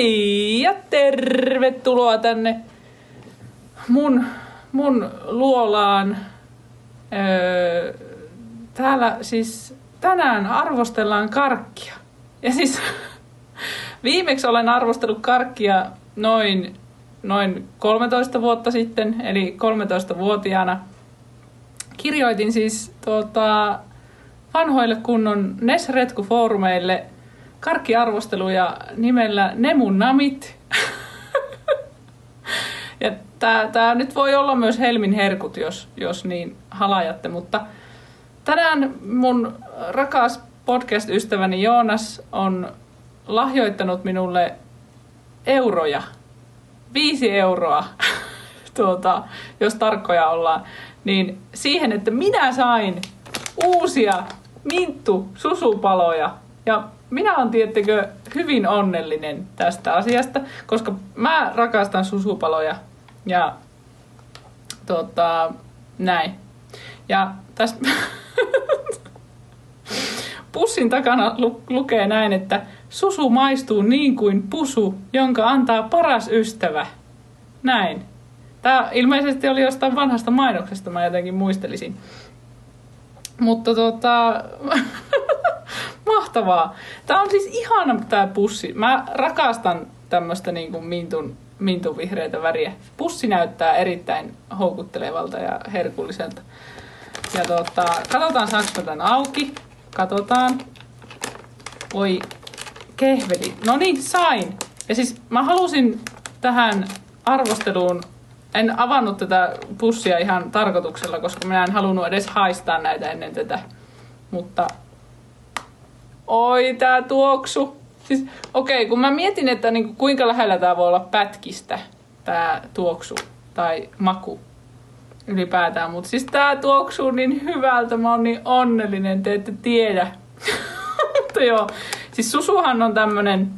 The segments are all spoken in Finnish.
Hei ja tervetuloa tänne mun, mun luolaan. Öö, täällä siis tänään arvostellaan karkkia. Ja siis viimeksi olen arvostellut karkkia noin, noin 13 vuotta sitten, eli 13-vuotiaana. Kirjoitin siis tuota, vanhoille kunnon Nesretku-foorumeille karkkiarvosteluja nimellä Nemun Namit. ja tää, tää nyt voi olla myös Helmin herkut, jos, jos niin halajatte, mutta tänään mun rakas podcast-ystäväni Joonas on lahjoittanut minulle euroja. Viisi euroa, tuota, jos tarkkoja ollaan. Niin siihen, että minä sain uusia minttu susupaloja. Ja minä olen tiettekö hyvin onnellinen tästä asiasta, koska mä rakastan susupaloja ja tota, näin. Ja tästä pussin takana lu- lukee näin, että susu maistuu niin kuin pusu, jonka antaa paras ystävä. Näin. Tämä ilmeisesti oli jostain vanhasta mainoksesta, mä jotenkin muistelisin. Mutta tota, mahtavaa. Tämä on siis ihana tämä pussi. Mä rakastan tämmöistä niin kuin mintun, mintun vihreitä väriä. Pussi näyttää erittäin houkuttelevalta ja herkulliselta. Ja tota, katsotaan saanko tämän auki. Katsotaan. Oi, kehveli. No niin, sain. Ja siis mä halusin tähän arvosteluun en avannut tätä pussia ihan tarkoituksella, koska minä en halunnut edes haistaa näitä ennen tätä. Mutta oi tää tuoksu. Siis, okei, okay, kun mä mietin, että niinku, kuinka lähellä tää voi olla pätkistä, tää tuoksu tai maku ylipäätään. Mutta siis tää tuoksuu niin hyvältä, mä oon niin onnellinen, te ette tiedä. Mutta joo, siis susuhan on tämmönen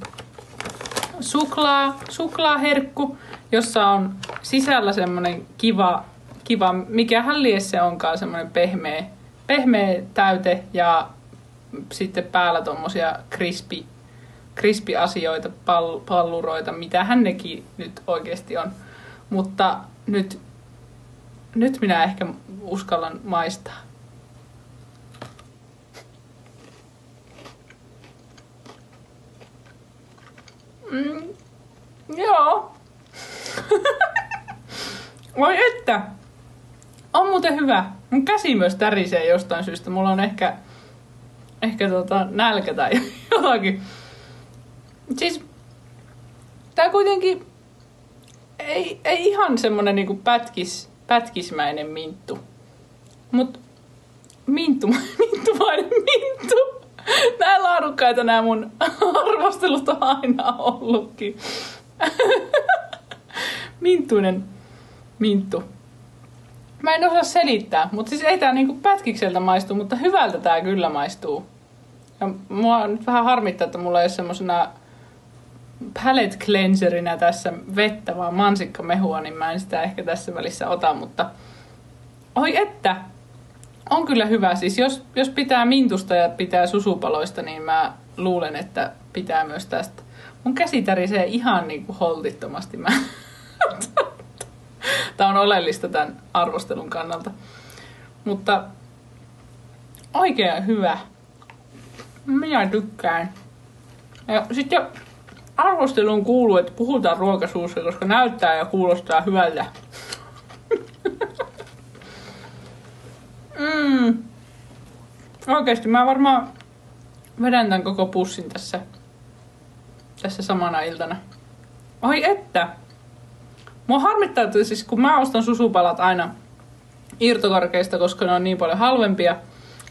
suklaa, suklaaherkku, jossa on sisällä semmoinen kiva, kiva mikähän lies se onkaan, semmoinen pehmeä, pehmeä täyte ja sitten päällä tommosia crispy, crispy asioita, pall, palluroita, mitähän nekin nyt oikeasti on. Mutta nyt, nyt minä ehkä uskallan maistaa. Mm, joo. Voi että. On muuten hyvä. Mun käsi myös tärisee jostain syystä. Mulla on ehkä, ehkä tota nälkä tai jotakin. Siis tää kuitenkin ei, ei ihan semmonen niinku pätkis, pätkismäinen minttu. Mut minttu, minttumainen minttu. Näin laadukkaita nämä mun arvostelut on aina ollutkin. Minttuinen minttu. Mä en osaa selittää, mutta siis ei tää niinku pätkikseltä maistu, mutta hyvältä tää kyllä maistuu. Ja mua nyt vähän harmittaa, että mulla ei ole semmosena palette cleanserinä tässä vettä, vaan mansikkamehua, niin mä en sitä ehkä tässä välissä ota, mutta oi että, on kyllä hyvä. Siis jos, jos pitää mintusta ja pitää susupaloista, niin mä luulen, että pitää myös tästä. Mun käsi tärisee ihan niin kuin holtittomasti. Mä... Tämä on oleellista tämän arvostelun kannalta. Mutta oikein hyvä. Minä tykkään. Ja sitten arvosteluun kuuluu, että puhutaan ruokasuussa, koska näyttää ja kuulostaa hyvältä. mm. Oikeasti mä varmaan vedän tämän koko pussin tässä, tässä samana iltana. Oi että! Mua harmittaa, että siis kun mä ostan susupalat aina irtokarkeista, koska ne on niin paljon halvempia,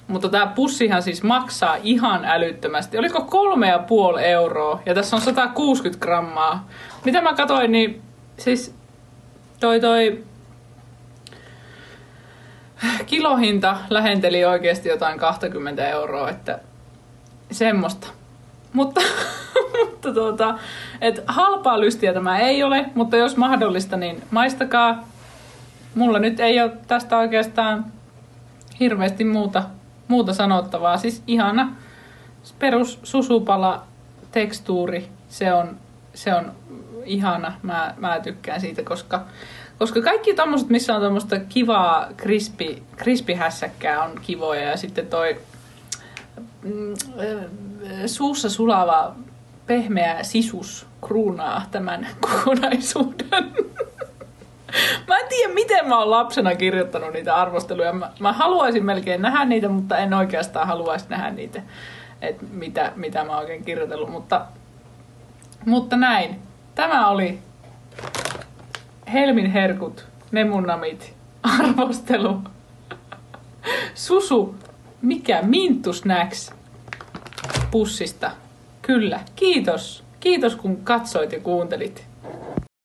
mutta tämä pussihan siis maksaa ihan älyttömästi. Oliko kolme ja puoli euroa ja tässä on 160 grammaa. Mitä mä katsoin, niin siis toi toi kilohinta lähenteli oikeasti jotain 20 euroa, että semmoista. Mutta, mutta tuota, et halpaa lystiä tämä ei ole, mutta jos mahdollista, niin maistakaa. Mulla nyt ei ole tästä oikeastaan hirveästi muuta, muuta sanottavaa. Siis ihana perus susupala tekstuuri, se on se on ihana. Mä, mä tykkään siitä, koska, koska kaikki tommoset, missä on tommoista kivaa krispi, krispihässäkkää on kivoja. Ja sitten toi mm, suussa sulava pehmeä sisus kruunaa tämän kokonaisuuden. Mä en tiedä, miten mä oon lapsena kirjoittanut niitä arvosteluja. Mä, mä haluaisin melkein nähdä niitä, mutta en oikeastaan haluaisi nähdä niitä, että mitä, mitä mä oon oikein kirjoitellut. Mutta, mutta näin. Tämä oli Helmin herkut, Nemunamit, arvostelu. Susu, mikä Mintu Snacks pussista. Kyllä, kiitos. Kiitos kun katsoit ja kuuntelit.